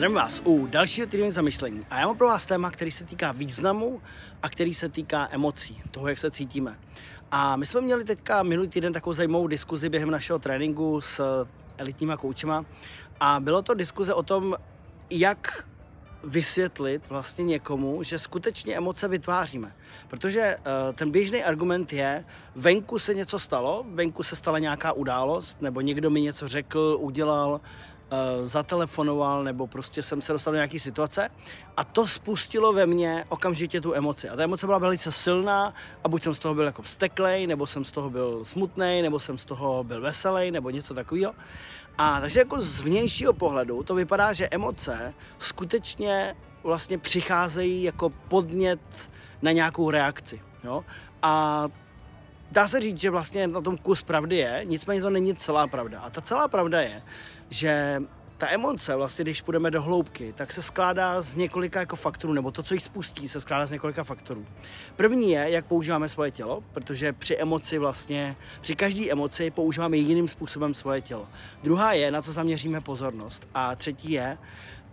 Zdravím vás u dalšího týdenního zamyšlení. A já mám pro vás téma, který se týká významu a který se týká emocí, toho, jak se cítíme. A my jsme měli teďka minulý týden takovou zajímavou diskuzi během našeho tréninku s elitníma koučema. A bylo to diskuze o tom, jak vysvětlit vlastně někomu, že skutečně emoce vytváříme. Protože uh, ten běžný argument je, venku se něco stalo, venku se stala nějaká událost, nebo někdo mi něco řekl, udělal, zatelefonoval, nebo prostě jsem se dostal do nějaké situace a to spustilo ve mně okamžitě tu emoci. A ta emoce byla velice silná a buď jsem z toho byl jako vzteklej, nebo jsem z toho byl smutný, nebo jsem z toho byl veselý, nebo něco takového. A takže jako z vnějšího pohledu to vypadá, že emoce skutečně vlastně přicházejí jako podnět na nějakou reakci. Jo? A dá se říct, že vlastně na tom kus pravdy je, nicméně to není celá pravda. A ta celá pravda je, že ta emoce, vlastně, když půjdeme do hloubky, tak se skládá z několika jako faktorů, nebo to, co jich spustí, se skládá z několika faktorů. První je, jak používáme svoje tělo, protože při emoci vlastně, při každé emoci používáme jiným způsobem svoje tělo. Druhá je, na co zaměříme pozornost. A třetí je,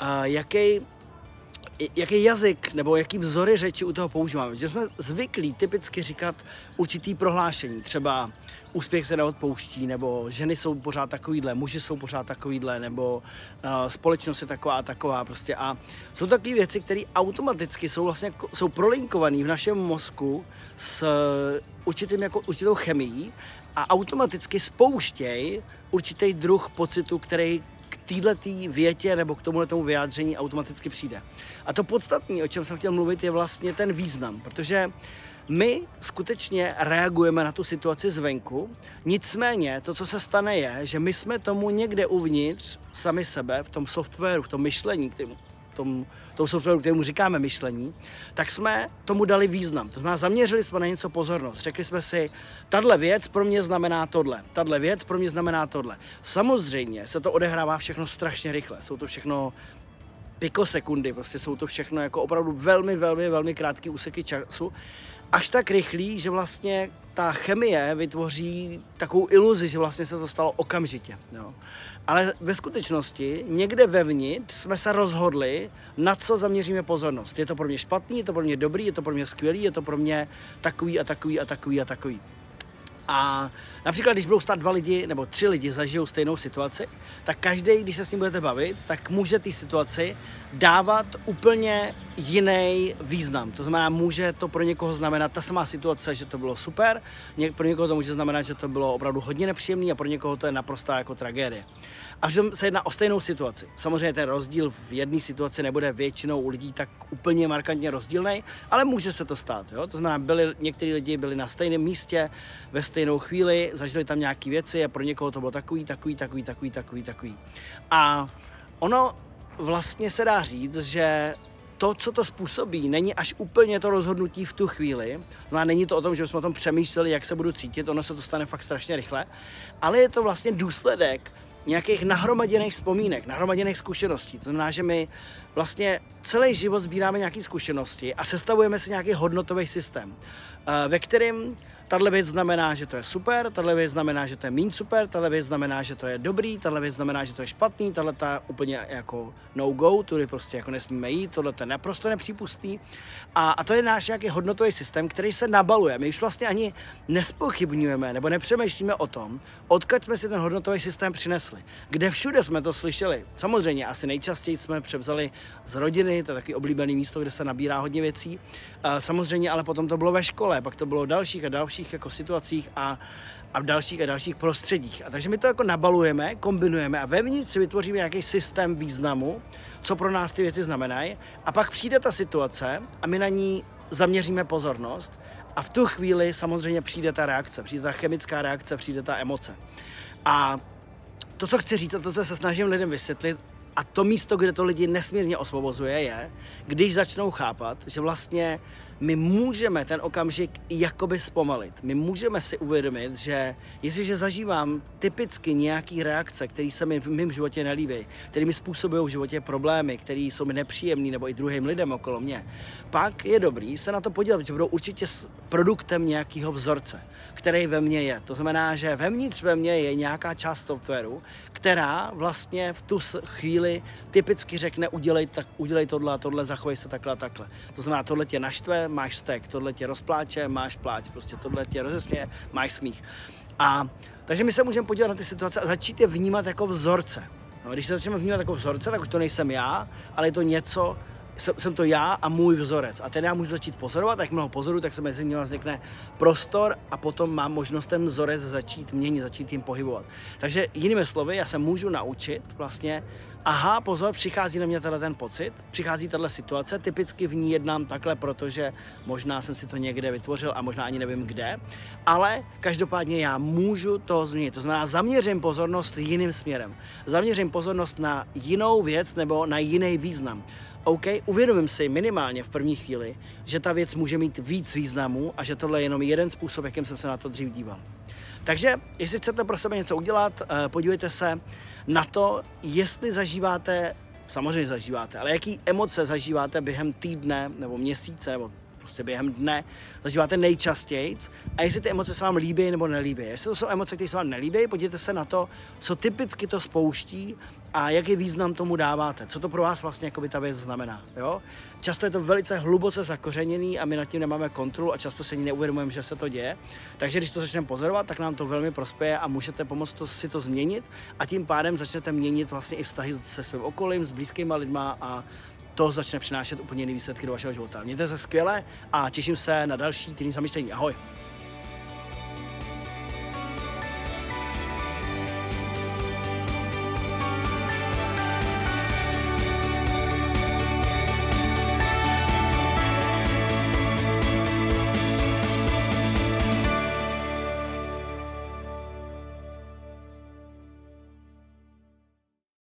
uh, jaký jaký jazyk nebo jaký vzory řeči u toho používáme. Že jsme zvyklí typicky říkat určitý prohlášení, třeba úspěch se neodpouští, nebo ženy jsou pořád takovýhle, muži jsou pořád takovýhle, nebo uh, společnost je taková a taková prostě. A jsou takové věci, které automaticky jsou vlastně jsou prolinkované v našem mozku s určitým, jako, určitou chemií a automaticky spouštějí určitý druh pocitu, který této větě nebo k tomuhle tomu vyjádření automaticky přijde. A to podstatné, o čem jsem chtěl mluvit, je vlastně ten význam, protože my skutečně reagujeme na tu situaci zvenku, nicméně to, co se stane, je, že my jsme tomu někde uvnitř sami sebe, v tom softwaru, v tom myšlení, tom, tom softwaru, kterému říkáme myšlení, tak jsme tomu dali význam. To znamená, zaměřili jsme na něco pozornost. Řekli jsme si, tahle věc pro mě znamená tohle, tahle věc pro mě znamená tohle. Samozřejmě se to odehrává všechno strašně rychle. Jsou to všechno pikosekundy, prostě jsou to všechno jako opravdu velmi, velmi, velmi krátké úseky času až tak rychlý, že vlastně ta chemie vytvoří takovou iluzi, že vlastně se to stalo okamžitě. Jo. Ale ve skutečnosti někde vevnitř jsme se rozhodli, na co zaměříme pozornost. Je to pro mě špatný, je to pro mě dobrý, je to pro mě skvělý, je to pro mě takový a takový a takový a takový. A například, když budou stát dva lidi nebo tři lidi zažijou stejnou situaci, tak každý, když se s ním budete bavit, tak může té situaci dávat úplně jiný význam. To znamená, může to pro někoho znamenat ta samá situace, že to bylo super, pro někoho to může znamenat, že to bylo opravdu hodně nepříjemné a pro někoho to je naprostá jako tragédie. A že se jedná o stejnou situaci. Samozřejmě ten rozdíl v jedné situaci nebude většinou u lidí tak úplně markantně rozdílný, ale může se to stát. Jo? To znamená, byli, někteří lidi byli na stejném místě ve stejnou chvíli, zažili tam nějaké věci a pro někoho to bylo takový, takový, takový, takový, takový, takový. A ono vlastně se dá říct, že to, co to způsobí, není až úplně to rozhodnutí v tu chvíli. Znamená, není to o tom, že jsme o tom přemýšleli, jak se budu cítit, ono se to stane fakt strašně rychle, ale je to vlastně důsledek nějakých nahromaděných vzpomínek, nahromaděných zkušeností. To znamená, že my vlastně celý život sbíráme nějaké zkušenosti a sestavujeme si nějaký hodnotový systém, eh, ve kterém tahle věc znamená, že to je super, tahle věc znamená, že to je méně super, tahle věc znamená, že to je dobrý, tahle věc znamená, že to je špatný, tahle ta úplně jako no go, tudy prostě jako nesmíme jít, tohle to je naprosto nepřípustný. A, a to je náš nějaký hodnotový systém, který se nabaluje. My už vlastně ani nespochybňujeme nebo nepřemýšlíme o tom, odkud jsme si ten hodnotový systém přinesli. Kde všude jsme to slyšeli. Samozřejmě asi nejčastěji jsme převzali z rodiny, to je taky oblíbené místo, kde se nabírá hodně věcí. Samozřejmě ale potom to bylo ve škole, pak to bylo dalších a dalších jako situacích a, a v dalších a dalších prostředích. A takže my to jako nabalujeme, kombinujeme a vevnitř si vytvoříme nějaký systém významu, co pro nás ty věci znamenají. A pak přijde ta situace a my na ní zaměříme pozornost a v tu chvíli samozřejmě přijde ta reakce, přijde ta chemická reakce, přijde ta emoce. A to, co chci říct a to, co se snažím lidem vysvětlit, a to místo, kde to lidi nesmírně osvobozuje, je, když začnou chápat, že vlastně my můžeme ten okamžik jakoby zpomalit. My můžeme si uvědomit, že jestliže zažívám typicky nějaký reakce, které se mi v mém životě nelíbí, které mi způsobují v životě problémy, které jsou mi nepříjemné nebo i druhým lidem okolo mě, pak je dobrý se na to podívat, že budou určitě produktem nějakého vzorce, který ve mně je. To znamená, že vevnitř ve mně je nějaká část softwaru, která vlastně v tu chvíli chvíli typicky řekne udělej, tak, udělej tohle a tohle, zachovej se takhle a takhle. To znamená, tohle tě naštve, máš stek, tohle tě rozpláče, máš pláč, prostě tohle tě rozesměje, máš smích. A takže my se můžeme podívat na ty situace a začít je vnímat jako vzorce. No, když se začneme vnímat jako vzorce, tak už to nejsem já, ale je to něco, jsem, jsem to já a můj vzorec. A ten já můžu začít pozorovat, jak mnoho pozoru, tak se mezi nimi vznikne prostor a potom mám možnost ten vzorec začít měnit, začít tím pohybovat. Takže jinými slovy, já se můžu naučit vlastně, aha, pozor, přichází na mě tenhle ten pocit, přichází tahle situace, typicky v ní jednám takhle, protože možná jsem si to někde vytvořil a možná ani nevím kde, ale každopádně já můžu to změnit. To znamená, zaměřím pozornost jiným směrem. Zaměřím pozornost na jinou věc nebo na jiný význam. OK, uvědomím si minimálně v první chvíli, že ta věc může mít víc významů a že tohle je jenom jeden způsob, jakým jsem se na to dřív díval. Takže, jestli chcete pro sebe něco udělat, eh, podívejte se na to, jestli zažíváte, samozřejmě zažíváte, ale jaký emoce zažíváte během týdne nebo měsíce nebo prostě během dne zažíváte nejčastěji a jestli ty emoce se vám líbí nebo nelíbí. Jestli to jsou emoce, které se vám nelíbí, podívejte se na to, co typicky to spouští a jaký význam tomu dáváte, co to pro vás vlastně jako by ta věc znamená. Jo? Často je to velice hluboce zakořeněný a my nad tím nemáme kontrolu a často se ani neuvědomujeme, že se to děje. Takže když to začneme pozorovat, tak nám to velmi prospěje a můžete pomoct to, si to změnit a tím pádem začnete měnit vlastně i vztahy se svým okolím, s blízkými lidma a to začne přinášet úplně jiné výsledky do vašeho života. Mějte se skvěle a těším se na další týden zamýšlení. Ahoj!